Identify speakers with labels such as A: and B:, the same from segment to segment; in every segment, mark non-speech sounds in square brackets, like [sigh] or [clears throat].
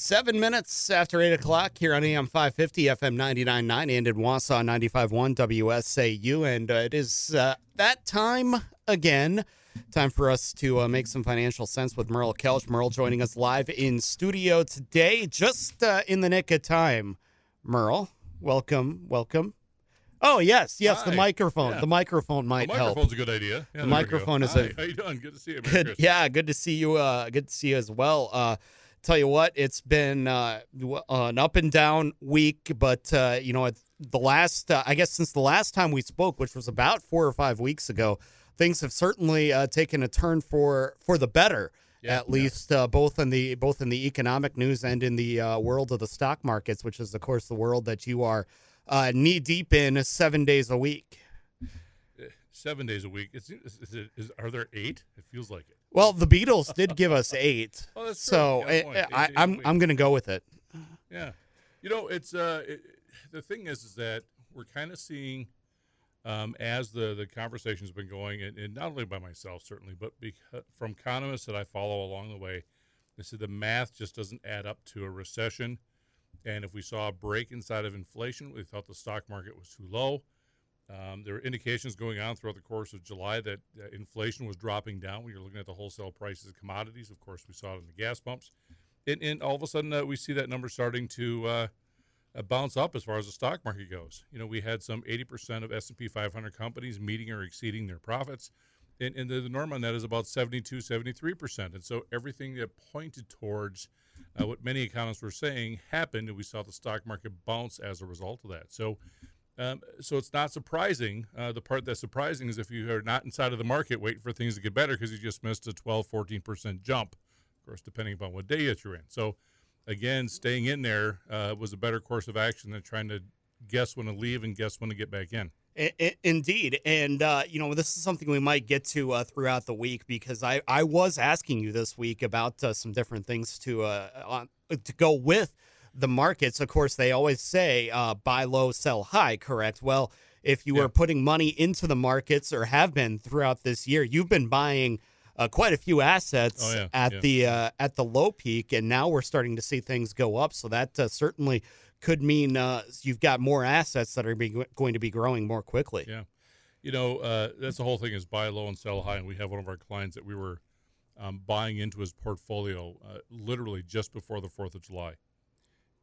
A: Seven minutes after 8 o'clock here on AM 550, FM 99.9, and in Wausau 95.1 WSAU. And uh, it is uh, that time again. Time for us to uh, make some financial sense with Merle Kelch. Merle joining us live in studio today, just uh, in the nick of time. Merle, welcome, welcome. Oh yes, yes.
B: Hi.
A: The microphone.
B: Yeah.
A: The microphone might
B: the
A: help.
B: microphone's a good idea. Yeah,
A: The microphone is a-
B: how you doing? Good to see you. Merry
A: Good.
B: Christmas.
A: Yeah, good to see you. Uh, good to see you as well. Uh, tell you what, it's been uh, an up and down week, but uh, you know, the last, uh, I guess, since the last time we spoke, which was about four or five weeks ago, things have certainly uh, taken a turn for for the better.
B: Yeah,
A: at least uh, both in the both in the economic news and in the uh, world of the stock markets, which is of course the world that you are uh, knee deep in seven days a week.
B: Seven days a week. It's, is, is it, is, are there eight? It feels like it.
A: Well, the Beatles did give us [laughs] eight,
B: that's
A: so
B: got a
A: I,
B: point.
A: I,
B: days a
A: I'm. I'm going to go with it.
B: Yeah. You know, it's uh, it, the thing is, is that we're kind of seeing um, as the the conversation's been going, and, and not only by myself certainly, but because, from economists that I follow along the way, they said the math just doesn't add up to a recession. And if we saw a break inside of inflation, we thought the stock market was too low. Um, there were indications going on throughout the course of July that uh, inflation was dropping down. When you're looking at the wholesale prices of commodities, of course, we saw it in the gas pumps, and, and all of a sudden uh, we see that number starting to uh, uh, bounce up as far as the stock market goes. You know, we had some 80% of S&P 500 companies meeting or exceeding their profits, and, and the, the norm on that is about 72, 73%. And so everything that pointed towards uh, what many economists were saying happened, and we saw the stock market bounce as a result of that. So. Um, so it's not surprising. Uh, the part that's surprising is if you are not inside of the market waiting for things to get better because you just missed a 12, 14% jump, of course, depending upon what day that you're in. So, again, staying in there uh, was a better course of action than trying to guess when to leave and guess when to get back in.
A: Indeed, and uh, you know this is something we might get to uh, throughout the week because I, I was asking you this week about uh, some different things to uh, on, to go with the markets. Of course, they always say uh, buy low, sell high. Correct. Well, if you
B: Yeah.
A: are putting money into the markets or have been throughout this year, you've been buying. Uh, quite a few assets
B: Oh, yeah,
A: at
B: yeah.
A: the uh, at the low peak, and now we're starting to see things go up. So that uh, certainly could mean uh, you've got more assets that are be, going to be growing more quickly.
B: Yeah. You know, uh, that's the whole thing is buy low and sell high. And we have one of our clients that we were um, buying into his portfolio uh, literally just before the 4th of July.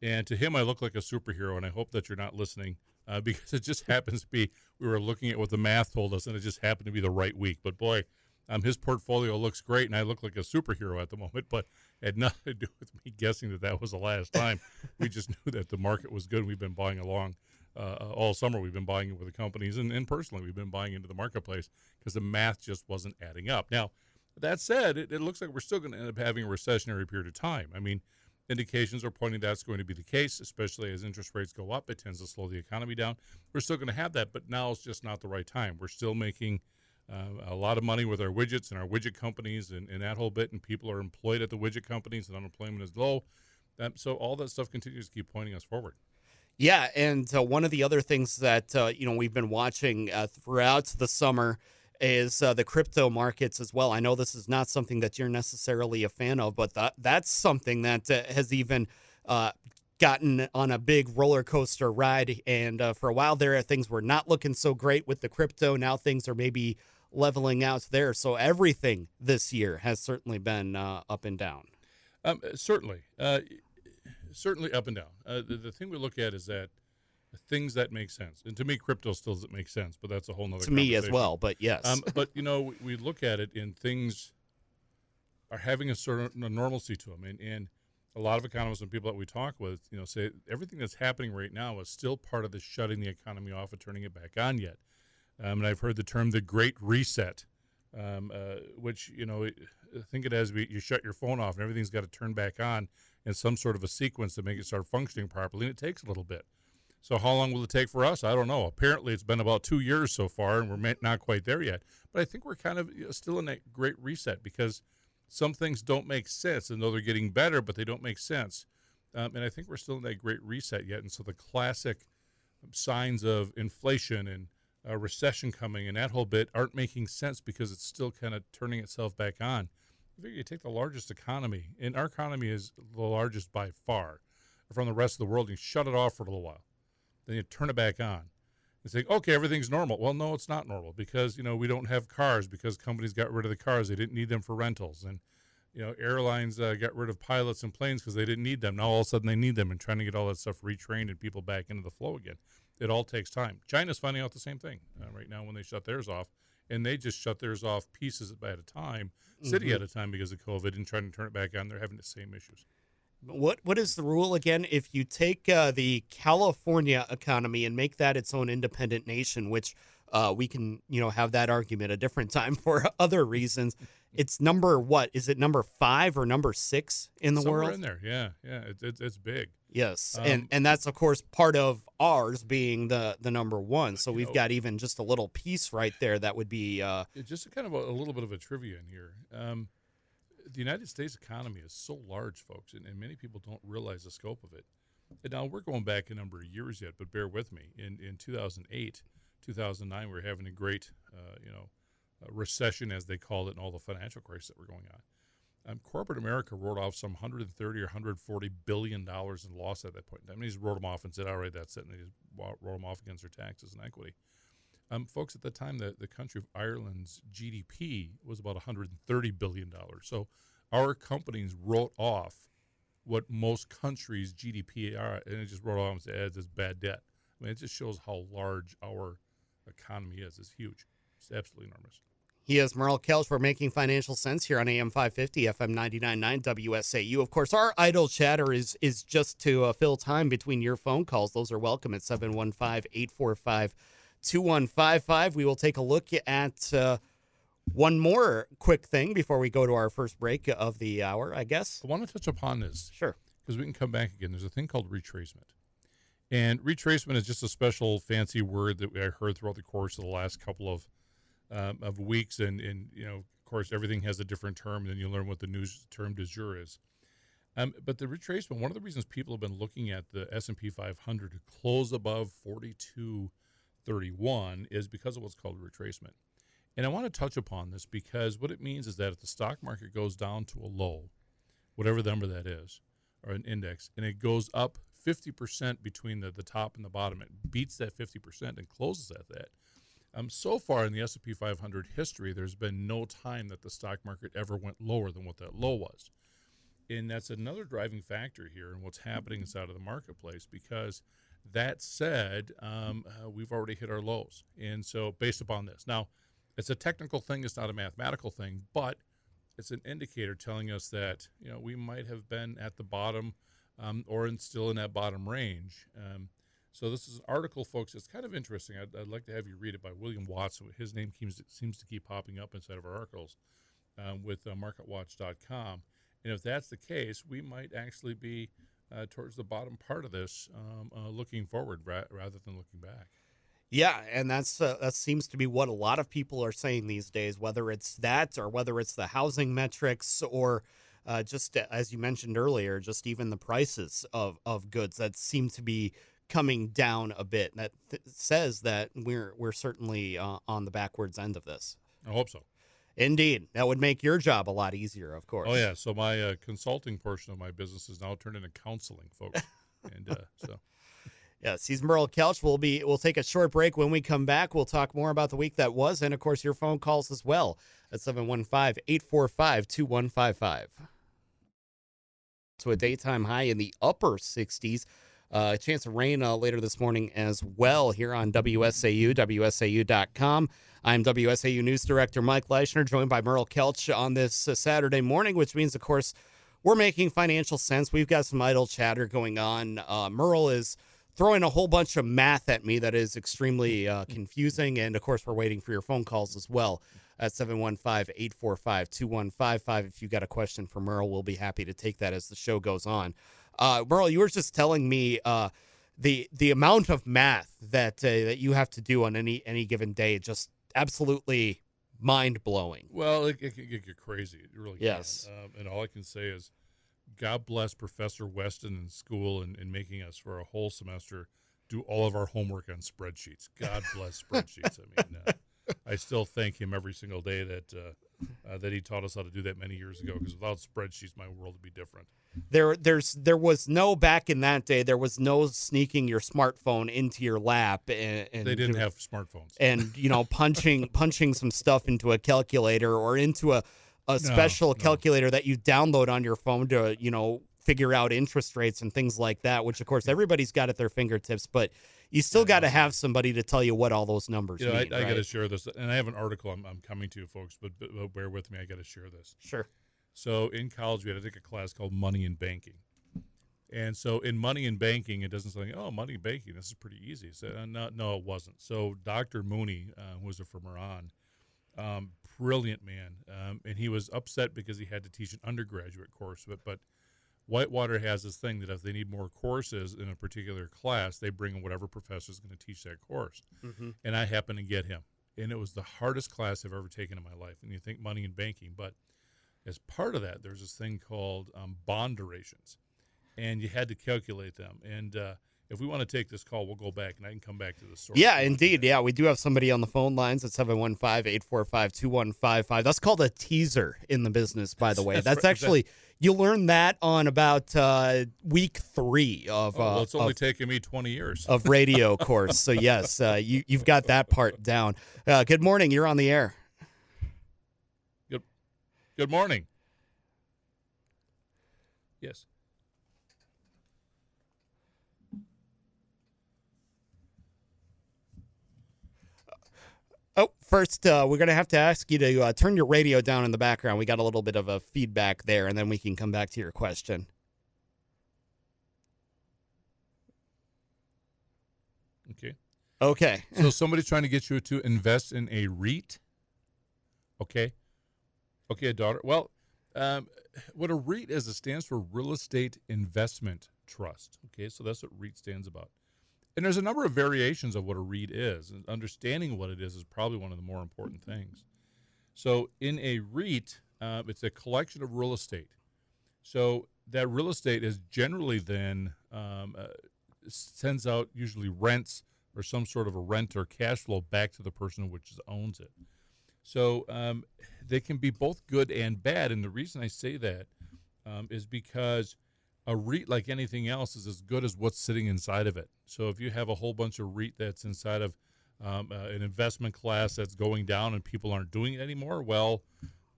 B: And to him, I look like a superhero. And I hope that you're not listening uh, [laughs] because it just happens to be, we were looking at what the math told us, and it just happened to be the right week. But boy, um, his portfolio looks great, and I look like a superhero at the moment, but had [laughs] nothing to do with me guessing that that was the last time. [laughs] we just knew that the market was good. We've been buying along uh, all summer. We've been buying it with the companies, and, and personally, we've been buying into the marketplace because the math just wasn't adding up. Now, that said, it, it looks like we're still going to end up having a recessionary period of time. I mean, indications are pointing that's going to be the case, especially as interest rates go up. It tends to slow the economy down. We're still going to have that, but now it's just not the right time. We're still making uh, a lot of money with our widgets and our widget companies and, and that whole bit, and people are employed at the widget companies, and unemployment is low. Um, so all that stuff continues to keep pointing us forward.
A: Yeah, and uh, one of the other things that uh, you know we've been watching uh, throughout the summer is uh, the crypto markets as well. I know this is not something that you're necessarily a fan of, but that that's something that uh, has even uh, gotten on a big roller coaster ride. And uh, for a while there, things were not looking so great with the crypto. Now things are maybe leveling out there. So everything this year has certainly been uh, up and down.
B: Um, certainly, uh, certainly up and down. The, the thing we look at is that things that make sense, and to me, crypto still doesn't make sense, but that's a whole nother.
A: To me as well, but yes.
B: Um, but you know, we, we look at it, and things are having a certain a normalcy to them, and, and a lot of economists and people that we talk with, you know, say everything that's happening right now is still part of the shutting the economy off and turning it back on yet. Um, and I've heard the term the Great Reset, um, uh, which you know, think it as we, you shut your phone off and everything's got to turn back on in some sort of a sequence to make it start functioning properly, and it takes a little bit. So how long will it take for us? I don't know. Apparently, it's been about two years so far, and we're not quite there yet. But I think we're kind of still in that great reset because some things don't make sense, and though they're getting better, but they don't make sense. Um, and I think we're still in that great reset yet. And so the classic signs of inflation and uh, recession coming and that whole bit aren't making sense because it's still kind of turning itself back on. I think you take the largest economy, and our economy is the largest by far from the rest of the world. You shut it off for a little while, then you turn it back on and say, okay, everything's normal. Well, no, it's not normal because you know we don't have cars because companies got rid of the cars. They didn't need them for rentals, and you know airlines uh, got rid of pilots and planes because they didn't need them. Now all of a sudden they need them, and trying to get all that stuff retrained and people back into the flow again. It all takes time. China's finding out the same thing uh, right now when they shut theirs off, and they just shut theirs off pieces at a time, city
A: Mhm.
B: at a time because of COVID, and trying to turn it back on. They're having the same issues.
A: What what is the rule again? If you take uh, the California economy and make that its own independent nation, which uh, we can you know have that argument a different time [laughs] for other reasons. It's number what is it number five or number six in the
B: Somewhere
A: world?
B: in there, yeah, yeah, it, it's it's big.
A: Yes,
B: Um,
A: and and that's of course part of ours being the the number one. So we've
B: know-
A: got even just a little piece right there that would be. Uh,
B: It's just kind of a, a little bit of a trivia in here. Um, the United States economy is so large, folks, and, and many people don't realize the scope of it. And now we're going back a number of years yet, but bear with me. In in 2008, 2009, we were having a great, uh, you know, uh, recession as they called it, and all the financial crisis that were going on. Um, corporate America wrote off some 130 or 140 billion dollars in loss at that point. I mean, they just wrote them off and said, "All right, that's it," and they just wrote them off against their taxes and equity. Um, folks, at the time, the, the country of Ireland's GDP was about 130 billion dollars. So our companies wrote off what most countries' GDP are, and it just wrote off and said, "Eh, "It's bad debt." I mean, it just shows how large our economy is. It's huge. It's absolutely enormous.
A: He is Merle Kelch. We're making financial sense here on AM 550, FM 99.9 WSAU. Of course, our idle chatter is is just to uh, fill time between your phone calls. Those are welcome at 715-845-2155. We will take a look at uh, one more quick thing before we go to our first break of the hour, I guess.
B: I want to touch upon this
A: Sure.
B: because we can come back again. There's a thing called retracement. And retracement is just a special fancy word that I heard throughout the course of the last couple of um, of weeks. And, and, you know, of course, everything has a different term, and then you learn what the news term de jour is. Um, but the retracement, one of the reasons people have been looking at the S&P 500 to close above 4231 is because of what's called retracement. And I want to touch upon this because what it means is that if the stock market goes down to a low, whatever the number that is, or an index, and it goes up 50% between the, the top and the bottom, it beats that 50% and closes at that. Um, so far in the S&P 500 history, there's been no time that the stock market ever went lower than what that low was. And that's another driving factor here in what's happening inside of the marketplace because that said, um, uh, we've already hit our lows. And so based upon this, now it's a technical thing, it's not a mathematical thing, but it's an indicator telling us that you know we might have been at the bottom um, or in, still in that bottom range. Um, so this is an article, folks. It's kind of interesting. I'd, I'd like to have you read it by William Watson. His name seems seems to keep popping up inside of our articles um, with uh, MarketWatch.com. And if that's the case, we might actually be uh, towards the bottom part of this, um, uh, looking forward ra- rather than looking back.
A: Yeah, and that's uh, that seems to be what a lot of people are saying these days. Whether it's that, or whether it's the housing metrics, or uh, just uh, as you mentioned earlier, just even the prices of of goods that seem to be coming down a bit. That th- says that we're we're certainly uh, on the backwards end of this.
B: I hope so.
A: Indeed, that would make your job a lot easier, of course.
B: Oh yeah, so my uh, consulting portion of my business is now turned into counseling, folks. [laughs] and uh, so
A: Yes, he's Merle Kelch. We'll be we'll take a short break. When we come back, we'll talk more about the week that was and of course your phone calls as well at 715-845-2155. To a daytime high in the upper 60s. Uh, a chance of rain uh, later this morning as well here on WSAU, WSAU.com. I'm WSAU News Director Mike Leischner, joined by Merle Kelch on this uh, Saturday morning, which means, of course, we're making financial sense. We've got some idle chatter going on. Uh, Merle is throwing a whole bunch of math at me that is extremely uh, confusing. And of course, we're waiting for your phone calls as well at 715 845 2155. If you've got a question for Merle, we'll be happy to take that as the show goes on. Uh, Merle, you were just telling me uh, the the amount of math that uh, that you have to do on any any given day just absolutely mind blowing.
B: well, it, it can get crazy. It really
A: Yes.
B: can. Um, and all I can say is, God bless Professor Weston in school and, and making us for a whole semester do all of our homework on spreadsheets. God bless [laughs] spreadsheets. I mean, uh, I still thank him every single day that uh, uh, that he taught us how to do that many years ago. Because without spreadsheets, my world would be different.
A: There, there's, there was no back in that day. There was no sneaking your smartphone into your lap, and, and
B: They didn't have smartphones.
A: and you know punching [laughs] punching some stuff into a calculator or into a a special
B: no.
A: calculator that you download on your phone to you know figure out interest rates and things like that. Which of course everybody's got at their fingertips, but you still got to have somebody to tell you what all those numbers
B: You know, I,
A: mean.
B: I got to share this, and I have an article I'm, I'm coming to, you, folks, but, but, but bear with me. I got to share this.
A: Sure.
B: So in college, we had to take a class called Money and Banking. And so in Money and Banking, it doesn't say, oh, Money and Banking, this is pretty easy. So, uh, no, no, it wasn't. So Dr. Mooney, uh, who was from Iran, um, brilliant man, um, and he was upset because he had to teach an undergraduate course. But, but Whitewater has this thing that if they need more courses in a particular class, they bring in whatever professor is going to teach that course.
A: Mhm.
B: And I happened to get him. And it was the hardest class I've ever taken in my life. And you think money and banking, but as part of that, there's this thing called um, bond durations, and you had to calculate them. And uh, if we want to take this call, we'll go back and I can come back to the story.
A: Yeah, indeed. Yeah, we do have somebody on the phone lines at 715-845-2155. That's called a teaser in the business, by the way.
B: That's
A: That's
B: right.
A: actually you learn that on about uh, week three of
B: Oh, well,
A: uh,
B: it's only
A: of
B: taken me 20 years.
A: of radio [laughs] course. So yes, uh, you you've got that part down. Uh, good morning. You're on the air.
B: Good, Good morning. Yes.
A: Oh, first uh, we're gonna have to ask you to uh, turn your radio down in the background. We got a little bit of a feedback there, and then we can come back to your question.
B: Okay.
A: Okay.
B: So [laughs] somebody's trying to get you to invest in a REIT. Okay. Okay, a daughter. Well, um, what a REIT is, it stands for Real Estate Investment Trust. Okay, so that's what REIT stands about. And there's a number of variations of what a REIT is, and understanding what it is is probably one of the more important things. So, in a REIT, uh, it's a collection of real estate. So that real estate is generally then um, uh, sends out usually rents or some sort of a rent or cash flow back to the person which owns it. So um, they can be both good and bad. And the reason I say that um, is because a REIT, like anything else, is as good as what's sitting inside of it. So if you have a whole bunch of REIT that's inside of um, uh, an investment class that's going down and people aren't doing it anymore, well,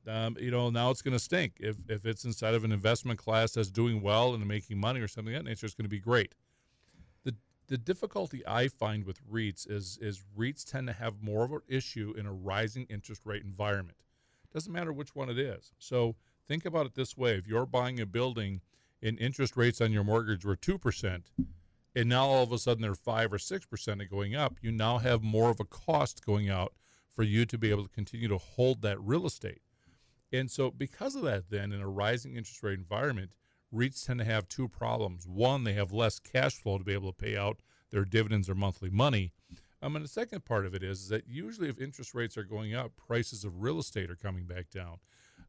B: um, you know, now it's going to stink. If, if it's inside of an investment class that's doing well and making money or something of that nature, it's going to be great. The, the difficulty I find with REITs is, is REITs tend to have more of an issue in a rising interest rate environment. Doesn't matter which one it is. So think about it this way if you're buying a building and interest rates on your mortgage were 2%, and now all of a sudden they're 5 or 6% and going up, you now have more of a cost going out for you to be able to continue to hold that real estate. And so, because of that, then in a rising interest rate environment, REITs tend to have two problems. One, they have less cash flow to be able to pay out their dividends or monthly money. Um, and the second part of it is, is that usually if interest rates are going up, prices of real estate are coming back down.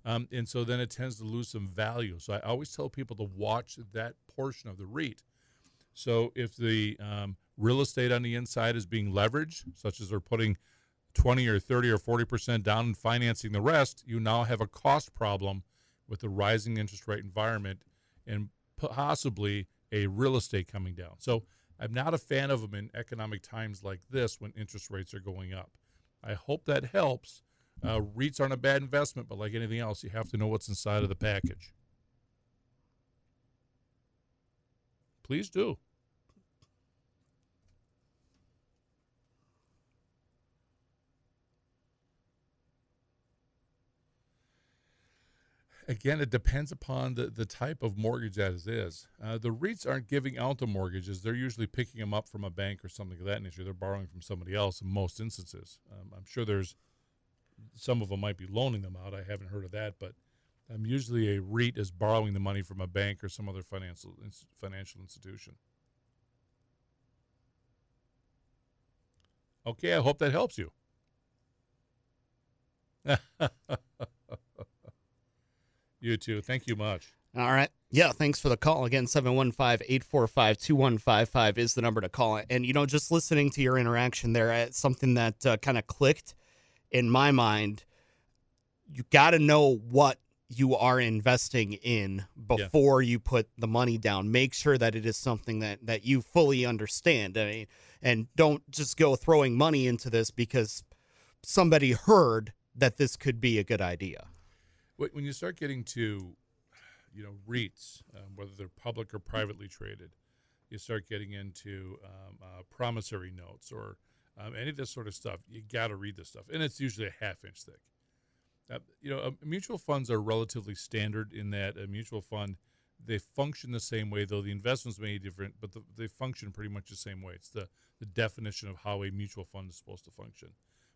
B: Um, and so then it tends to lose some value. So I always tell people to watch that portion of the REIT. So if the um, real estate on the inside is being leveraged, such as they're putting 20 or 30 or 40% down and financing the rest, you now have a cost problem with the rising interest rate environment and possibly a real estate coming down. So I'm not a fan of them in economic times like this when interest rates are going up. I hope that helps. Uh, REITs aren't a bad investment, but like anything else, you have to know what's inside of the package. Please do. Again, it depends upon the, the type of mortgage that it is. Uh, the REITs aren't giving out the mortgages. They're usually picking them up from a bank or something of that nature. They're borrowing from somebody else in most instances. Um, I'm sure there's some of them might be loaning them out. I haven't heard of that, but um, usually a REIT is borrowing the money from a bank or some other financial financial institution. Okay, I hope that helps you. [laughs] you too. Thank you much.
A: All right. Yeah, thanks for the call. Again, 715-845-2155 is the number to call. And, you know, just listening to your interaction there, something that uh, kind of clicked in my mind. you got to know what you are investing in before yeah. you put the money down. Make sure that it is something that that you fully understand. I mean, and don't just go throwing money into this because somebody heard that this could be a good idea.
B: When you start getting to, you know, REITs, um, whether they're public or privately traded, you start getting into um, uh, promissory notes or um, any of this sort of stuff. You got to read this stuff, and it's usually a half inch thick. Uh, you know, uh, mutual funds are relatively standard in that a mutual fund they function the same way, though the investments may be different, but the, they function pretty much the same way. It's the the definition of how a mutual fund is supposed to function.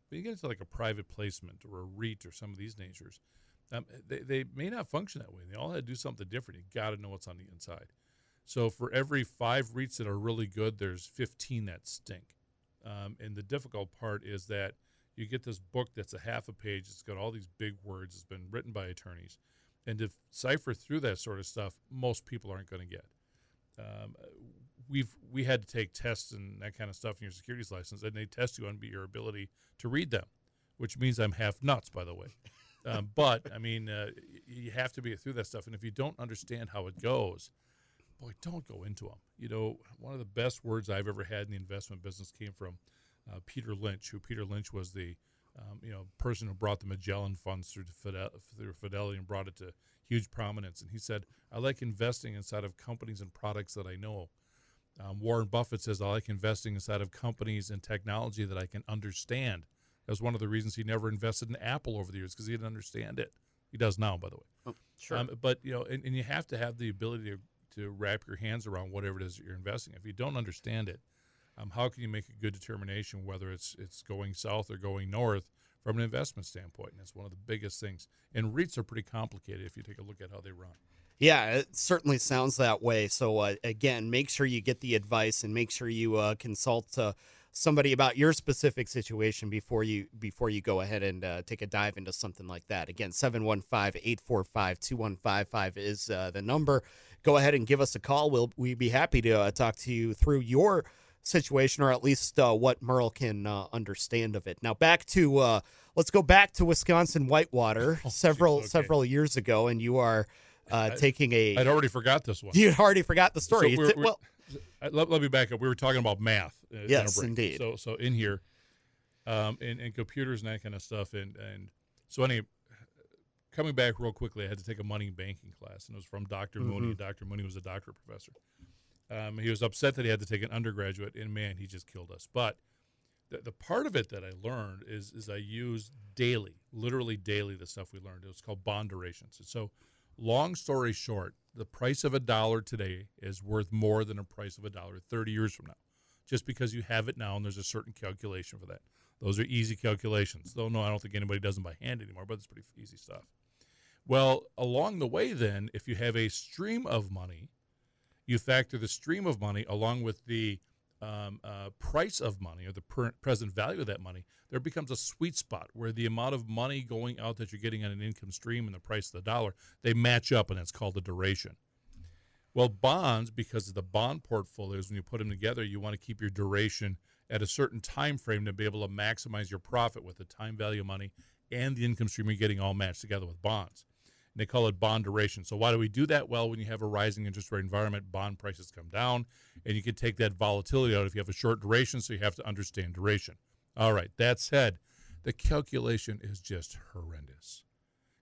B: But you get into like a private placement or a REIT or some of these natures, um, they, they may not function that way. They all had to do something different. You got to know what's on the inside. So for every five REITs that are really good, there's 15 that stink. Um, and the difficult part is that you get this book that's a half a page. It's got all these big words. It's been written by attorneys, and to cipher through that sort of stuff, most people aren't going to get. Um, we've we had to take tests and that kind of stuff in your securities license, and they test you on your ability to read them, which means I'm half nuts, by the way. Um, but I mean, uh, you have to be through that stuff, and if you don't understand how it goes, boy, don't go into them. You know, one of the best words I've ever had in the investment business came from uh, Peter Lynch, who Peter Lynch was the um, you know person who brought the Magellan funds through, Fidel- through Fidelity and brought it to huge prominence. And he said, "I like investing inside of companies and products that I know." Um, Warren Buffett says, I like investing inside of companies and technology that I can understand. That was one of the reasons he never invested in Apple over the years because he didn't understand it. He does now, by the way.
A: Oh, sure.
B: Um, but, you know, and, and, you have to have the ability to, to wrap your hands around whatever it is that you're investing. If you don't understand it, um, how can you make a good determination whether it's it's going south or going north from an investment standpoint? And it's one of the biggest things. And REITs are pretty complicated if you take a look at how they run.
A: Yeah, it certainly sounds that way. So uh, again, make sure you get the advice and make sure you uh, consult uh, somebody about your specific situation before you before you go ahead and uh, take a dive into something like that. Again, 715-845-2155 is uh, the number. Go ahead and give us a call. We'll we'd be happy to uh, talk to you through your situation or at least what Merle can understand of it. Now back to let's go back to Wisconsin Whitewater [laughs] oh, several okay. several years ago and you are uh, taking a.
B: I'd already forgot this one.
A: You'd already forgot the story.
B: So we're, we're, well, let, let, me back up. We were talking about math.
A: Uh, yes, in indeed.
B: So so in here, um, and, and computers and that kind of stuff, and and so anyway, coming back real quickly, I had to take a money banking class, and it was from Dr. Mm-hmm. Mooney. Dr. Mooney was a doctorate professor. Um, he was upset that he had to take an undergraduate, and man, he just killed us. But the, the part of it that I learned is is I use daily, literally daily, the stuff we learned. It was called bond durations. And so Long story short, the price of a dollar today is worth more than a price of a dollar 30 years from now, just because you have it now and there's a certain calculation for that. Those are easy calculations. Though, no, I don't think anybody does them by hand anymore, but it's pretty easy stuff. Well, along the way, then, if you have a stream of money, you factor the stream of money along with the um, uh, price of money or the per- present value of that money, there becomes a sweet spot where the amount of money going out that you're getting on an income stream and the price of the dollar they match up, and that's called the duration. Well, bonds, because of the bond portfolios, when you put them together, you want to keep your duration at a certain time frame to be able to maximize your profit with the time value of money and the income stream you're getting all matched together with bonds and they call it bond duration. So why do we do that? Well, when you have a rising interest rate environment, bond prices come down, and you can take that volatility out if you have a short duration. So you have to understand duration. All right. That said, the calculation is just horrendous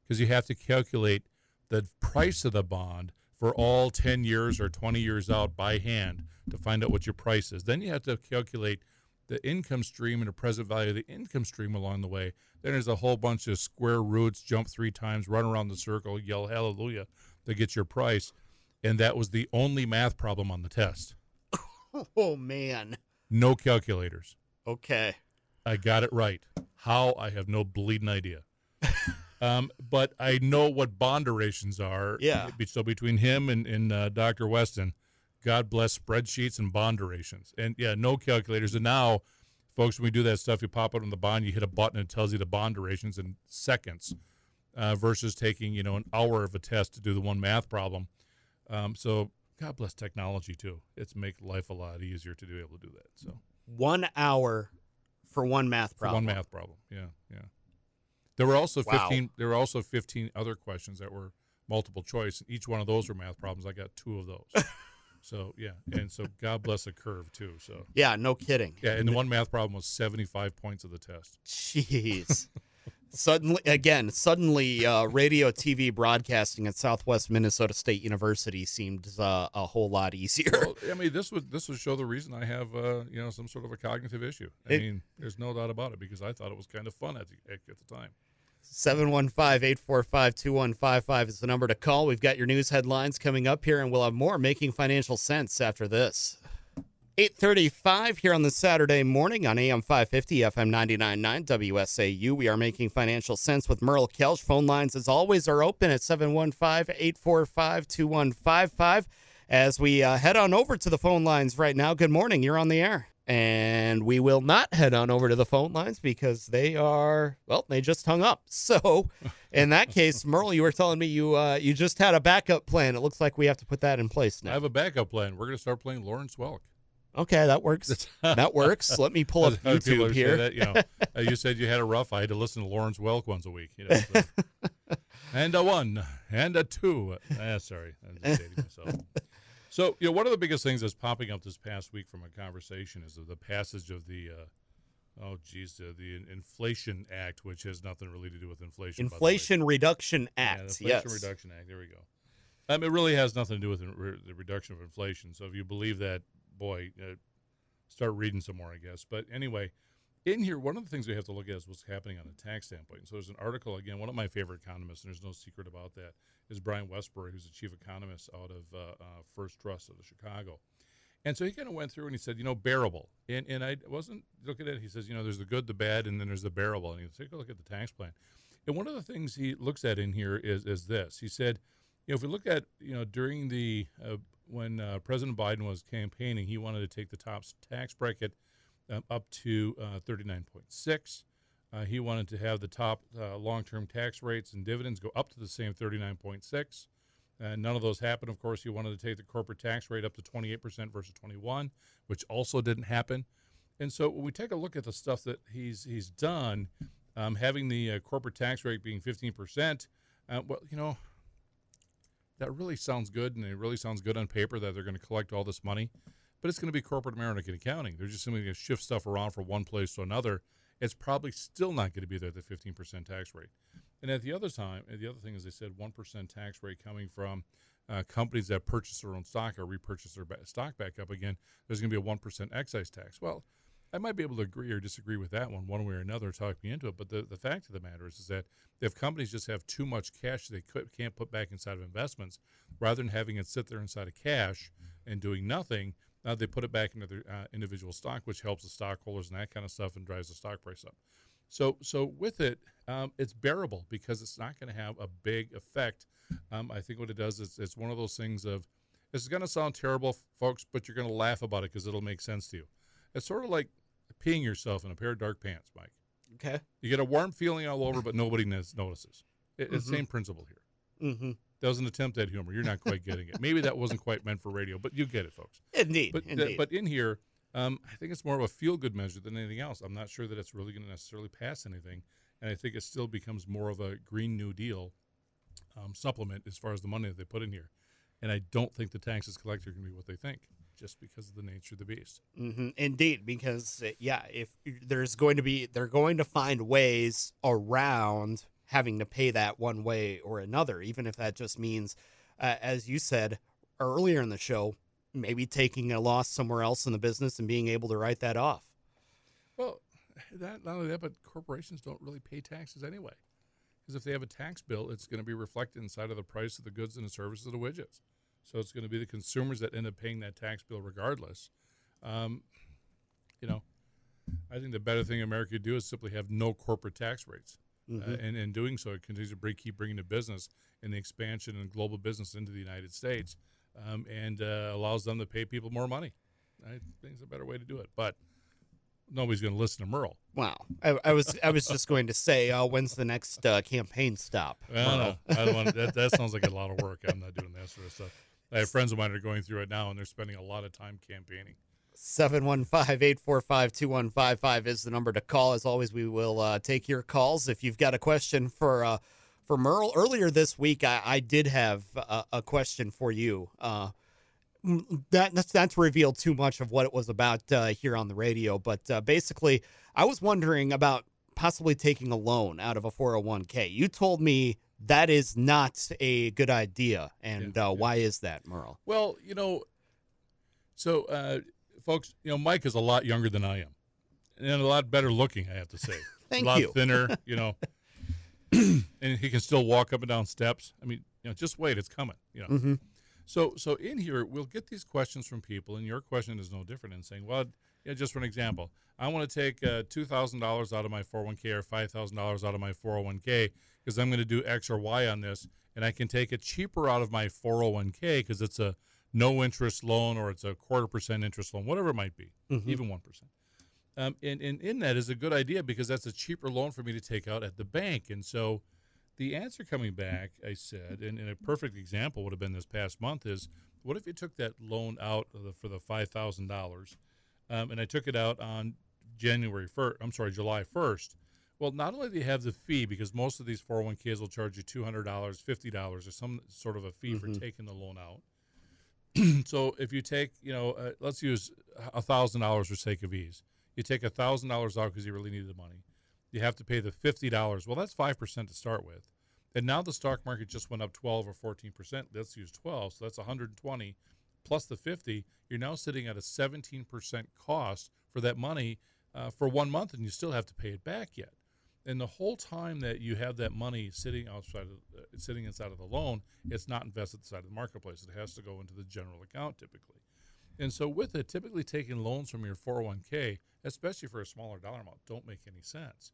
B: because you have to calculate the price of the bond for all 10 years or 20 years out by hand to find out what your price is. Then you have to calculate the income stream and the present value of the income stream along the way. Then there's a whole bunch of square roots, jump three times, run around the circle, yell hallelujah to get your price. And that was the only math problem on the test. [laughs]
A: Oh, man.
B: No calculators.
A: Okay.
B: I got it right. How? I have no bleeding idea. [laughs] um, but I know what bond durations are.
A: Yeah.
B: So between him and, and uh, Dr. Weston, God bless spreadsheets and bond durations. And yeah, no calculators. And now, folks, when we do that stuff, you pop it on the bond, you hit a button, and it tells you the bond durations in seconds uh, versus taking, you know, an hour of a test to do the one math problem. Um, so God bless technology too. It's make life a lot easier to be able to do that. So
A: one hour for one math problem.
B: One math problem. Yeah, yeah. There were also
A: Wow.
B: 15 there were also 15 other questions that were multiple choice. and Each one of those were math problems. I got two of those. [laughs] so, yeah. And so God bless the curve too. So,
A: Yeah, no kidding.
B: yeah, and the one math problem was 75 points of the test.
A: Jeez. suddenly, again, suddenly, uh, radio, TV broadcasting at Southwest Minnesota State University seemed uh, a whole lot easier.
B: Well, I mean, this would this would show the reason I have uh, you know some sort of a cognitive issue. I
A: It-
B: mean, there's no doubt about it because I thought it was kind of fun at the, at the time.
A: 715-845-2155 is the number to call. We've got your news headlines coming up here, and we'll have more making financial sense after this. 835 here on the Saturday morning on AM 550, FM 99.9 WSAU. We are making financial sense with Merle Kelch. Phone lines, as always, are open at 715-845-2155. As we uh, head on over to the phone lines right now, good morning. You're on the air. And we will not head on over to the phone lines because they are, well, they just hung up. [laughs] So, in that case, Merle, you were telling me you uh, you just had a backup plan. It looks like we have to put that in place now.
B: I have a backup plan. We're going to start playing Lawrence Welk.
A: Okay, that works. [laughs] that works. Let me pull up [laughs] YouTube here.
B: That, you know, uh, you said you had a rough. I had to listen to Lawrence Welk once a week. You know, so. and a one and a two. Ah, sorry, I'm just dating myself. So, you know, one of the biggest things that's popping up this past week from a conversation is the, passage of the, uh, oh, geez, the, the Inflation Act, which has nothing really to do with inflation. by the way.
A: Inflation Reduction Act.
B: the Inflation
A: yes.
B: Reduction Act. There we go. Um, it really has nothing to do with the, re- the reduction of inflation. So if you believe that, boy, uh, start reading some more, I guess. But anyway, in here, one of the things we have to look at is what's happening on a tax standpoint. So there's an article again. One of my favorite economists, and there's no secret about that, is Brian Wesbury, who's the chief economist out of uh, uh, First Trust out of Chicago. And so he kind of went through and he said, you know, bearable. And and I wasn't looking at it. He says, you know, there's the good, the bad, and then there's the bearable. And he take a look at the tax plan. And one of the things he looks at in here is is this. He said, you know, if we look at you know during the uh, when uh, President Biden was campaigning, he wanted to take the top tax bracket um, up to uh, 39.6. Uh, he wanted to have the top uh, long-term tax rates and dividends go up to the same 39.6. And none of those happened. Of course, he wanted to take the corporate tax rate up to 28% versus 21, which also didn't happen. And so when we take a look at the stuff that he's he's done, um, having the uh, corporate tax rate being 15%, uh, well, you know, that really sounds good, and it really sounds good on paper that they're going to collect all this money. But it's going to be corporate American accounting. They're just simply going to shift stuff around from one place to another. It's probably still not going to be there at the 15% tax rate. And at the other time, the other thing is they said 1% tax rate coming from uh, companies that purchase their own stock or repurchase their ba- stock back up again. There's going to be a 1% excise tax. Well, I might be able to agree or disagree with that one, one way or another, talk me into it. But the, the fact of the matter is, is that if companies just have too much cash they could, can't put back inside of investments, rather than having it sit there inside of cash and doing nothing, now they put it back into their uh, individual stock, which helps the stockholders and that kind of stuff and drives the stock price up. So, so with it, um, it's bearable because it's not going to have a big effect. Um, I think what it does is it's one of those things of this is going to sound terrible, folks, but you're going to laugh about it because it'll make sense to you. It's sort of like peeing yourself in a pair of dark pants, Mike.
A: Okay.
B: You get a warm feeling all over, but nobody knows- notices. It, It's the
A: Mhm.
B: same principle here.
A: Mm-hmm.
B: That was an attempt at humor. You're not quite getting it. Maybe that wasn't quite meant for radio, but you get it, folks. [laughs]
A: Indeed.
B: But uh,
A: indeed.
B: but in here, um, I think it's more of a feel good measure than anything else. I'm not sure that it's really going to necessarily pass anything, and I think it still becomes more of a Green New Deal um, supplement as far as the money that they put in here. And I don't think the taxes collected are going to be what they think, just because of the nature of the beast.
A: hmm Indeed, because uh, yeah, if there's going to be, they're going to find ways around having to pay that one way or another, even if that just means, uh, as you said earlier in the show, maybe taking a loss somewhere else in the business and being able to write that off.
B: Well, that, not only that, but corporations don't really pay taxes anyway. Because if they have a tax bill, it's going to be reflected inside of the price of the goods and the services of the widgets. So it's going to be the consumers that end up paying that tax bill regardless. Um, you know, I think the better thing America could do is simply have no corporate tax rates. Uh,
A: Mhm.
B: and in doing so, it continues to bring, keep bringing the business and the expansion and global business into the United States um, and uh, allows them to pay people more money. I think it's a better way to do it. But nobody's going to listen to Merle.
A: Wow, I, I was I was just going to say, uh, when's the next uh, campaign stop?
B: Well, no, I don't want that. That sounds like a lot of work. I'm not doing that sort of stuff. I have friends of mine that are going through it now, and they're spending a lot of time campaigning.
A: 715-845-2155 is the number to call. As always, we will uh, take your calls. If you've got a question for uh, for Merle, earlier this week, I, I did have a, a, question for you. Uh, that that's, that's revealed too much of what it was about uh, here on the radio, but uh, basically, I was wondering about possibly taking a loan out of a 401k. You told me that is not a good idea, and yeah, uh, yeah. why is that, Merle?
B: Well, you know, so uh, folks, you know, Mike is a lot younger than I am, and a lot better looking. I have to say, [laughs]
A: Thank
B: a lot
A: you.
B: thinner, [laughs] you know, [clears throat] and he can still walk up and down steps. I mean, you know, just wait, it's coming. You know.
A: Mm-hmm.
B: So, so in here, we'll get these questions from people, and your question is no different in saying, well, yeah, just for an example, I want to take uh, two thousand dollars out of my 401k or five thousand dollars out of my 401k because I'm going to do X or Y on this, and I can take it cheaper out of my 401k because it's a no interest loan or it's a quarter percent interest loan, whatever it might be, mm-hmm. even one percent. Um, and, and in that is a good idea because that's a cheaper loan for me to take out at the bank. And so the answer coming back, I said, and, and a perfect example would have been this past month is what if you took that loan out the, for the $5,000 um, and I took it out on January 1st, I'm sorry, July 1st. Well, not only do you have the fee because most of these 401ks will charge you $200, $50 or some sort of a fee mm-hmm. for taking the loan out. [clears throat] so if you take, you know, uh, let's use a $1,000 for sake of ease. You take a $1,000 out because you really need the money. You have to pay the $50. Well, that's 5% to start with. And now the stock market just went up 12 or 14%. Let's use 12. So that's 120 plus the 50. You're now sitting at a 17% cost for that money uh, for one month, and you still have to pay it back yet. And the whole time that you have that money sitting outside, of, uh, sitting inside of the loan, it's not invested inside of the marketplace. It has to go into the general account typically. And so, with it, typically taking loans from your 401k, especially for a smaller dollar amount, don't make any sense.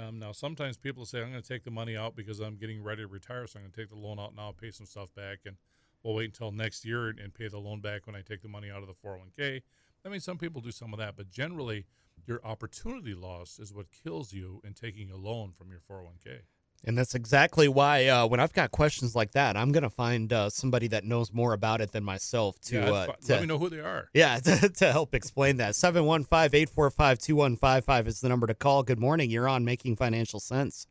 B: Um, now, sometimes people say, I'm going to take the money out because I'm getting ready to retire, so I'm going to take the loan out now, pay some stuff back, and we'll wait until next year and, pay the loan back when I take the money out of the 401k. I mean, some people do some of that, but generally, your opportunity loss is what kills you in taking a loan from your 401k.
A: And that's exactly why uh, when I've got questions like that, I'm going to find uh, somebody that knows more about it than myself to,
B: yeah,
A: uh,
B: to let me know who they are.
A: Yeah, [laughs] to, to help explain that. 715 845 2155 is the number to call. Good morning. You're on Making Financial Sense.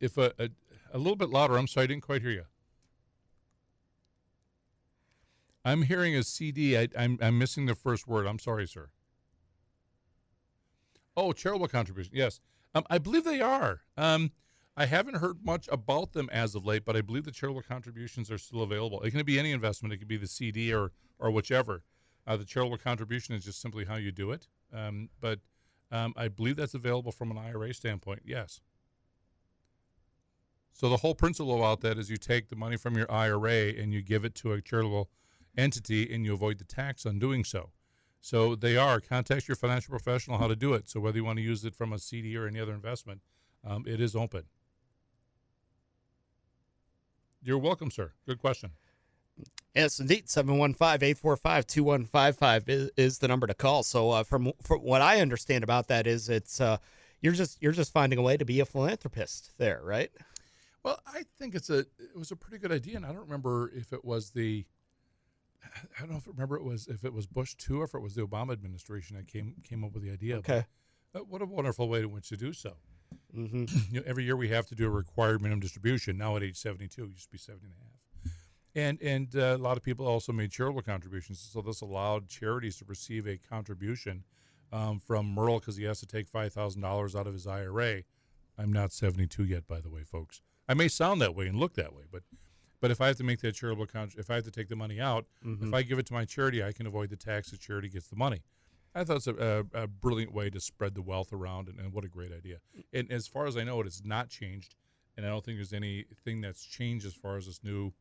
B: If a, a, a little bit louder, I'm sorry, I didn't quite hear you. I'm hearing a CD. I, I'm, I'm missing the first word. I'm sorry, sir. Oh, charitable contribution. Yes. Um, I believe they are. Um, I haven't heard much about them as of late, but I believe the charitable contributions are still available. It can be any investment. It could be the CD or or whichever. Uh, the charitable contribution is just simply how you do it. Um, but um, I believe that's available from an IRA standpoint. Yes. So the whole principle about that is you take the money from your IRA and you give it to a charitable entity, and you avoid the tax on doing so. So they are. Contact your financial professional how to do it. So whether you want to use it from a CD or any other investment, um, it is open. You're welcome, sir. Good question.
A: Yes, indeed. 715-845-2155 is, is the number to call. So uh, from from what I understand about that is it's uh, you're just you're just finding a way to be a philanthropist there, right?
B: Well, I think it's a it was a pretty good idea, and I don't remember if it was the I don't know if I remember it was if it was Bush two or if it was the Obama administration that came came up with the idea.
A: Okay,
B: but, uh, what a wonderful way in which to do so.
A: Mm-hmm.
B: You know, every year we have to do a required minimum distribution. Now at age seventy two, it used to be seventy and a half. And and uh, a lot of people also made charitable contributions. So this allowed charities to receive a contribution um, from Merle because he has to take five thousand dollars out of his IRA. I'm not seventy two yet, by the way, folks. I may sound that way and look that way, but but if I have to make that charitable con- if I have to take the money out, mm-hmm. if I give it to my charity, I can avoid the tax. The charity gets the money. I thought it's a, a, a brilliant way to spread the wealth around, and, and, what a great idea. And as far as I know, it has not changed, and I don't think there's anything that's changed as far as this new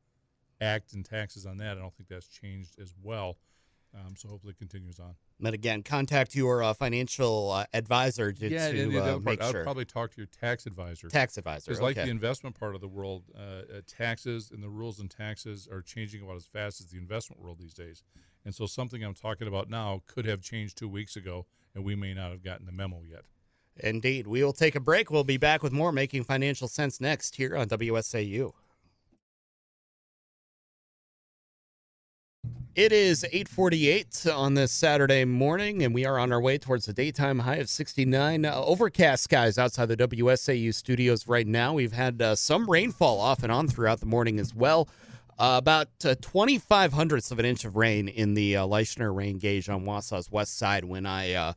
B: act and taxes on that. I don't think that's changed as well. Um, so hopefully it continues on.
A: But again, contact your uh, financial uh, advisor to,
B: yeah,
A: to uh, make
B: part,
A: sure.
B: I'd probably talk to your tax advisor.
A: Tax advisor.
B: Because
A: okay.
B: like the investment part of the world, uh, uh, taxes and the rules and taxes are changing about as fast as the investment world these days. And so something I'm talking about now could have changed two weeks ago, and we may not have gotten the memo yet.
A: Indeed. We will take a break. We'll be back with more Making Financial Sense next here on WSAU. It is 8:48 on this Saturday morning, and we are on our way towards a daytime high of 69. Uh, overcast skies outside the WSAU studios right now. We've had uh, some rainfall off and on throughout the morning as well. Uh, about uh, 25 hundredths of an inch of rain in the uh, Leischner rain gauge on Wausau's west side when I uh,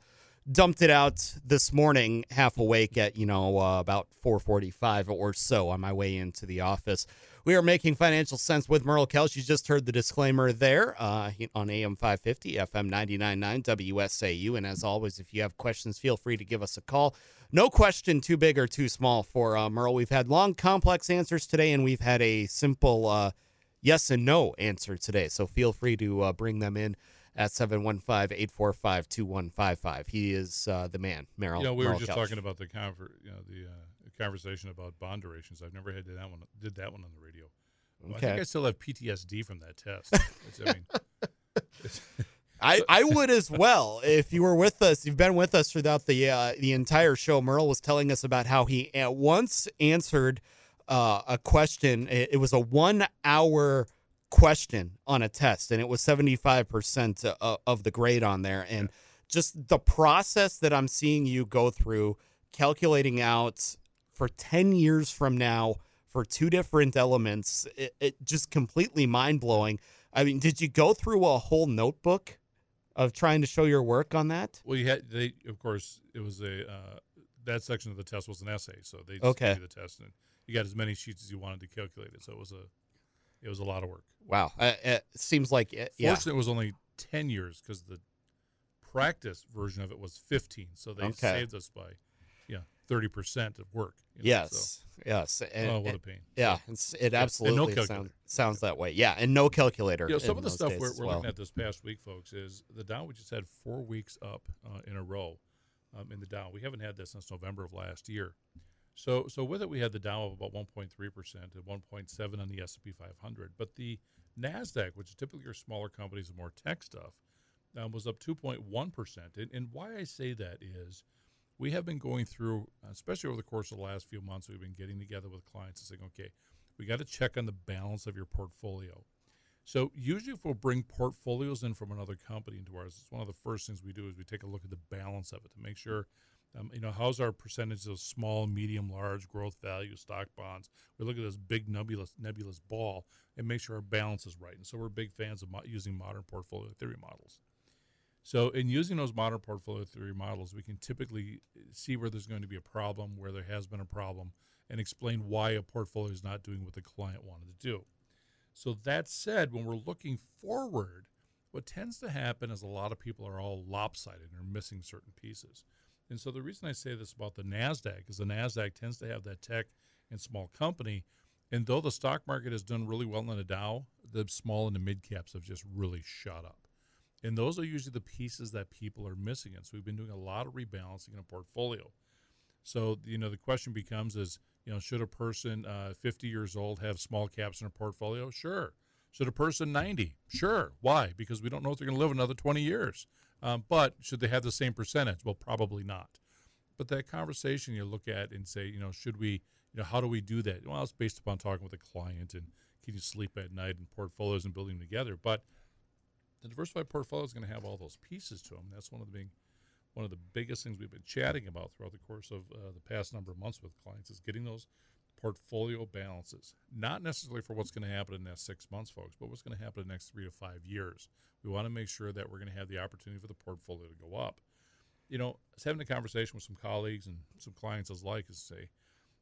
A: dumped it out this morning, half awake at you know uh, about 4:45 or so on my way into the office. We are making financial sense with Merle Kelch. You just heard the disclaimer there uh, on AM 550, FM 99.9 WSAU. And as always, if you have questions, feel free to give us a call. No question too big or too small for uh, Merle. We've had long, complex answers today, and we've had a simple uh, yes and no answer today. So feel free to uh, bring them in at 715-845-2155. He is uh, the man, Merle.
B: You know, we
A: Merle
B: were just
A: Kelch.
B: talking about the conver- you know, the uh, conversation about bond durations. I've never had that one did that one on the radio. Well, I think I still have PTSD from that test. [laughs] It's- I mean, [laughs]
A: I, I would as well if you were with us. You've been with us throughout the uh, the entire show. Merle was telling us about how he at once answered uh, a question. It, it was a one hour question on a test, and it was seventy five percent of the grade on there. And just the process that I'm seeing you go through, calculating out for ten years from now for two different elements, it, it just completely mind blowing. I mean, did you go through a whole notebook of trying to show your work on that?
B: well, you had they of course it was a uh, that section of the test was an essay, so they just
A: Okay.
B: gave you the test and you got as many sheets as you wanted to calculate it. So it was a it was a lot of work.
A: Wow, uh, it seems like uh, yeah.
B: Fortunately, it was only ten years because the practice version of it was fifteen. So they
A: Okay.
B: saved us by yeah thirty percent of work. you know, so-
A: Yes, yes, and,
B: oh, what a pain.
A: yeah, it's, it
B: and no
A: absolutely sounds sounds that way. Yeah, and no calculator.
B: Know, some of the stuff we're, we're
A: well.
B: looking at this past week, folks, is the Dow. We just had four weeks up uh, in a row um, in the Dow. We haven't had that since November of last year. So, so with it, we had the Dow of about 1.3 percent and 1.7 on the S&P 500. But the Nasdaq, which is typically your smaller companies and more tech stuff, um, was up 2.1 percent. And, and why I say that is. We have been going through, especially over the course of the last few months, we've been getting together with clients and saying, okay, we got to check on the balance of your portfolio. So usually, if we'll bring portfolios in from another company into ours, it's one of the first things we do is we take a look at the balance of it to make sure, um, you know, how's our percentage of small, medium, large growth value stock bonds. We look at this big nebulous nebulous ball and make sure our balance is right. And so we're big fans of mo- using modern portfolio theory models. So in using those modern portfolio theory models, we can typically eh, see where there's going to be a problem, where there has been a problem, and explain why a portfolio is not doing what the client wanted to do. So that said, when we're looking forward, what tends to happen is a lot of people are all lopsided and are missing certain pieces. And so the reason I say this about the Nasdaq is the Nasdaq tends to have that tech and small company, and though the stock market has done really well in the Dow, the small and the mid caps have just really shot up. And those are usually the pieces that people are missing. And so we've been doing a lot of rebalancing in a portfolio. So, you know, the question becomes is, you know, should a person uh, 50 years old have small caps in a portfolio? Sure. Should a person 90? Sure. Why? Because we don't know if they're going to live another 20 years. Um, but should they have the same percentage? Well, probably not. But that conversation you look at and say, you know, should we, you know, how do we do that? Well, it's based upon talking with a client and can you sleep at night and portfolios and building them together. But the diversified portfolio is going to have all those pieces to them. That's one of the big, one of the biggest things we've been chatting about throughout the course of uh, the past number of months with clients is getting those portfolio balances. Not necessarily for what's going to happen in the next six months, folks, but what's going to happen in the next three to five years. We want to make sure that we're going to have the opportunity for the portfolio to go up. You know, having a conversation with some colleagues and some clients as like is say,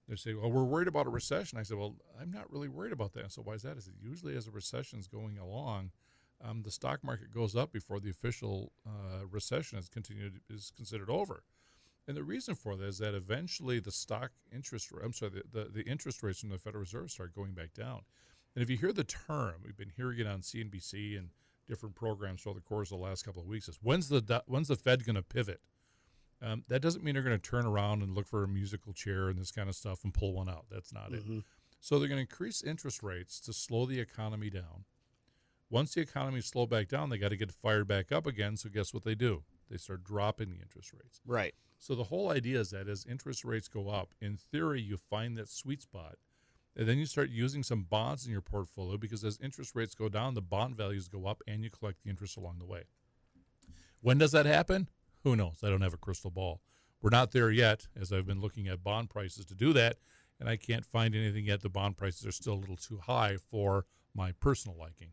B: they say, well, we're worried about a recession. I said, well, I'm not really worried about that. So why is that? I said, usually as a recession is going along, um, the stock market goes up before the official uh, recession is continued is considered over. And the reason for that is that eventually the stock interest, I'm sorry, the, the, the interest rates from the Federal Reserve start going back down. And if you hear the term, we've been hearing it on CNBC and different programs over the course of the last couple of weeks, is when's the when's the Fed going to pivot? Um, that doesn't mean they're going to turn around and look for a musical chair and this kind of stuff and pull one out. That's not it.
A: Mhm.
B: So they're going to increase interest rates to slow the economy down. Once the economy slow back down, they got to get fired back up again. So guess what they do? They start dropping the interest rates.
A: Right.
B: So the whole idea is that as interest rates go up, in theory, you find that sweet spot And then you start using some bonds in your portfolio because as interest rates go down, the bond values go up and you collect the interest along the way. When does that happen? Who knows? I don't have a crystal ball. We're not there yet, as I've been looking at bond prices to do that, and I can't find anything yet. The bond prices are still a little too high for my personal liking.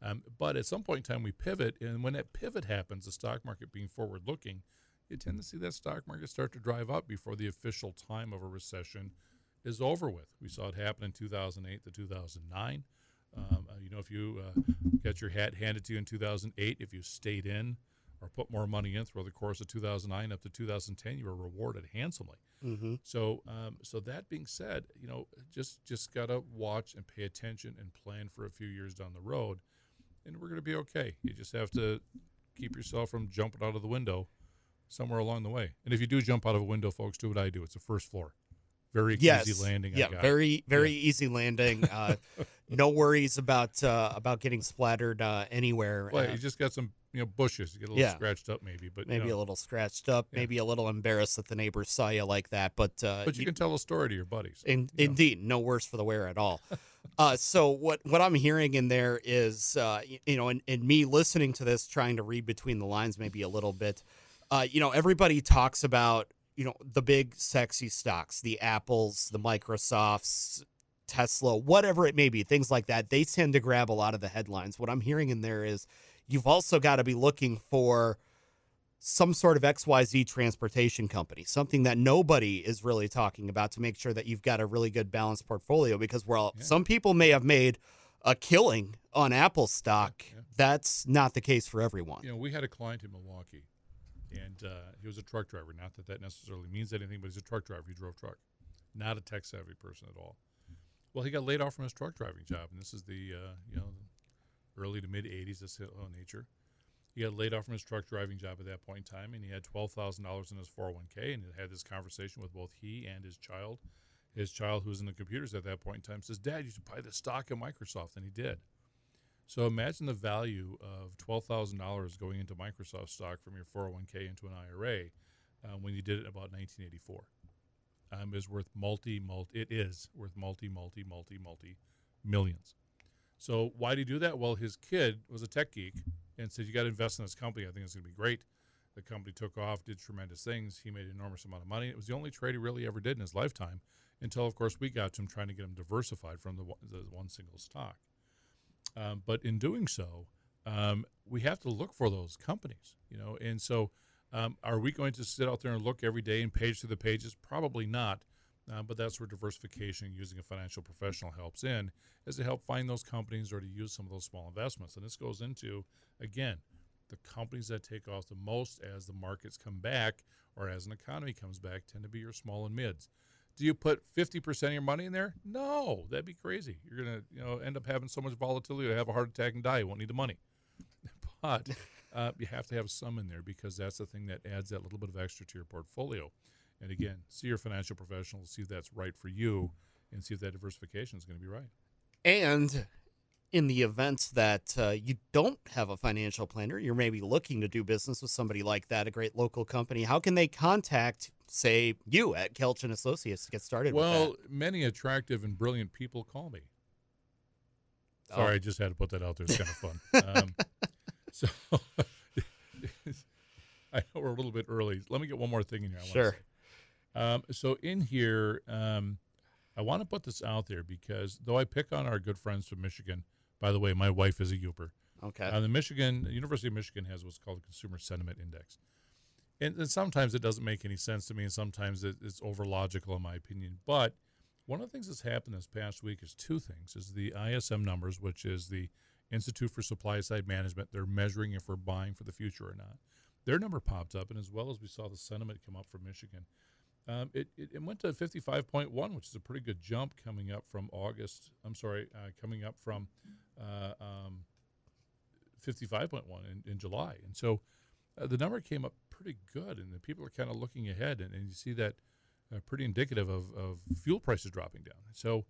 B: Um, but at some point in time, we pivot, and when that pivot happens, the stock market being forward looking, you tend to see that stock market start to drive up before the official time of a recession is over with. We saw it happen in 2008 to 2009. Um, uh, you know, if you uh, got your hat handed to you in 2008, if you stayed in or put more money in through the course of 2009 up to 2010, you were rewarded handsomely.
A: Mm-hmm.
B: So, um, so that being said, you know, just just gotta watch and pay attention and plan for a few years down the road, and we're gonna be okay. You just have to keep yourself from jumping out of the window somewhere along the way. And if you do jump out of a window, folks, do what I do. It's a first floor. Very
A: yes.
B: easy landing.
A: Yeah, very very yeah. easy landing. [laughs] Uh, no worries about uh, about getting splattered uh, anywhere.
B: Well, you just got some you know bushes, you get a little yeah. scratched up maybe, but
A: maybe
B: you know.
A: a little scratched up, yeah. maybe a little embarrassed that the neighbors saw you like that. But uh,
B: but you, you, can tell a story to your buddies.
A: In, indeed, no worse for the wear at all. [laughs] uh, so what what I'm hearing in there is uh, you know, and, and me listening to this, trying to read between the lines maybe a little bit. Uh, you know, everybody talks about you know the big sexy stocks, the Apples, the Microsofts, Tesla, whatever it may be, things like that. They tend to grab a lot of the headlines. What I'm hearing in there is you've also got to be looking for some sort of XYZ transportation company, something that nobody is really talking about to make sure that you've got a really good balanced portfolio because well, yeah. some people may have made a killing on Apple stock. Yeah, yeah. That's not the case for everyone.
B: You know, we had a client in Milwaukee and uh, he was a truck driver. Not that that necessarily means anything, but he's a truck driver. He drove truck, not a tech savvy person at all. Well, he got laid off from his truck driving job, and this is the uh, you know early to mid '80s. This nature. He got laid off from his truck driving job at that point in time, and he had twelve thousand dollars in his 401k. And he had this conversation with both he and his child. His child, who was in the computers at that point in time, says, "Dad, you should buy the stock of Microsoft," and he did. So imagine the value of twelve thousand dollars going into Microsoft stock from your four hundred one k into an IRA uh, when you did it about nineteen eighty four. Um, is worth multi multi. It is worth multi multi multi multi millions. So why did he do that? Well, his kid was a tech geek and said, "You got to invest in this company. I think it's going to be great." The company took off, did tremendous things. He made an enormous amount of money. It was the only trade he really ever did in his lifetime until, of course, we got to him trying to get him diversified from the, the one single stock. Um, but in doing so, um, we have to look for those companies, you know. And so, um, are we going to sit out there and look every day and page through the pages? Probably not. Uh, but that's where diversification using a financial professional helps in, is to help find those companies or to use some of those small investments. And this goes into, again, the companies that take off the most as the markets come back or as an economy comes back tend to be your small and mids. Do you put 50% of your money in there? No, that'd be crazy. You're going to, you know, end up having so much volatility to have a heart attack and die. You won't need the money. [laughs] But uh, you have to have some in there because that's the thing that adds that little bit of extra to your portfolio. And again, see your financial professional, see if that's right for you, and see if that diversification is going to be right.
A: And in the event that uh, you don't have a financial planner, you're maybe looking to do business with somebody like that, a great local company, how can they contact say you at Kelch and Associates to get started
B: well, many attractive and brilliant people call me. Sorry, oh. I just had to put that out there. It's kind of fun. [laughs] Um, so [laughs] I know we're a little bit early. Let me get one more thing in here. I
A: sure.
B: Um, so in here, um, I want to put this out there because though I pick on our good friends from Michigan, by the way, my wife is a Yooper.
A: Okay.
B: Uh, the Michigan University of Michigan has what's called a Consumer Sentiment Index and, and, sometimes it doesn't make any sense to me, and sometimes it, it's over logical in my opinion. But one of the things that's happened this past week is two things: is the ISM numbers, which is the Institute for Supply Side Management. They're measuring if we're buying for the future or not. Their number popped up, and as well as we saw the sentiment come up from Michigan, um, it, it, it, went to 55.1, which is a pretty good jump coming up from August. I'm sorry, uh, coming up from uh, um, 55.1 in, in July. And so uh, the number came up pretty good, and the people are kind of looking ahead, and, and you see that uh, pretty indicative of, of fuel prices dropping down. So,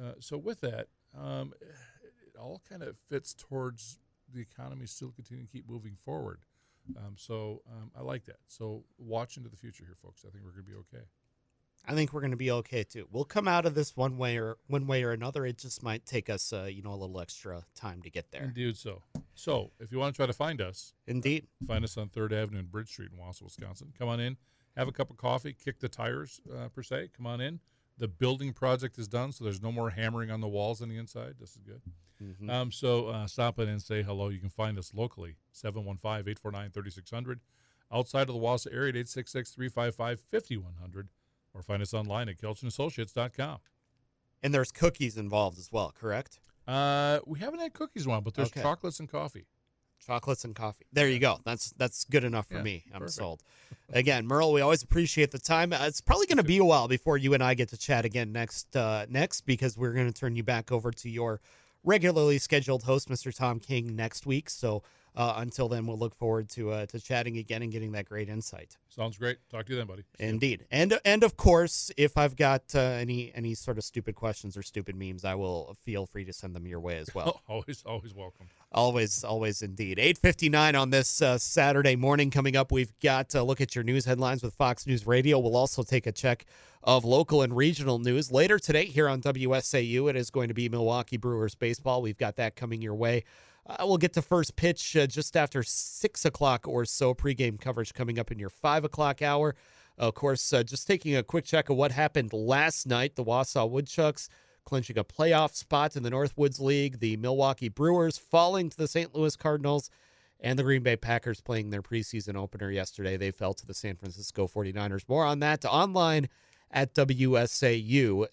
B: uh, so with that, um, it all kind of fits towards the economy still continuing to keep moving forward. Um, so um, I like that. So watch into the future here, folks. I think we're going to be okay.
A: I think we're going to be okay too. We'll come out of this one way or one way or another. It just might take us, uh, you know, a little extra time to get there.
B: Indeed, so. So, if you want to try to find us,
A: Indeed.
B: find us on Third Avenue and Bridge Street in Wausau, Wisconsin. Come on in, have a cup of coffee, kick the tires uh, per se. Come on in. The building project is done, so there's no more hammering on the walls on the inside. This is good.
A: Mhm.
B: Um, so uh, stop in and say hello. You can find us locally, 715 849 3600. Outside of the Wausau area, 866 355 5100. Or find us online at kelchanassociates.com.
A: And there's cookies involved as well, correct?
B: Uh, we haven't had cookies in a while, but there's
A: Okay.
B: chocolates and coffee.
A: Chocolates and coffee. There you go. That's that's good enough for
B: Yeah,
A: me. I'm
B: perfect.
A: sold. Again, Merle, we always appreciate the time. Uh, It's probably going to be a while before you and I get to chat again next uh, next because we're going to turn you back over to your regularly scheduled host, Mr. Tom King, next week. So uh, until then, we'll look forward to uh, to chatting again and getting that great insight.
B: Sounds great. Talk to you then, buddy.
A: Indeed, and and of course, if I've got uh, any any sort of stupid questions or stupid memes, I will feel free to send them your way as well. [laughs]
B: always, always welcome.
A: Always, always indeed. 859 on this uh, Saturday morning. Coming up, we've got a look at your news headlines with Fox News Radio. We'll also take a check of local and regional news. Later today here on WSAU, it is going to be Milwaukee Brewers baseball. We've got that coming your way. Uh, we'll get to first pitch uh, just after 6 o'clock or so. Pregame coverage coming up in your 5 o'clock hour. Of course, uh, just taking a quick check of what happened last night. The Wausau Woodchucks clinching a playoff spot in the Northwoods League, the Milwaukee Brewers falling to the St. Louis Cardinals, and the Green Bay Packers playing their preseason opener yesterday. They fell to the San Francisco 49ers. More on that online at WSAU.com.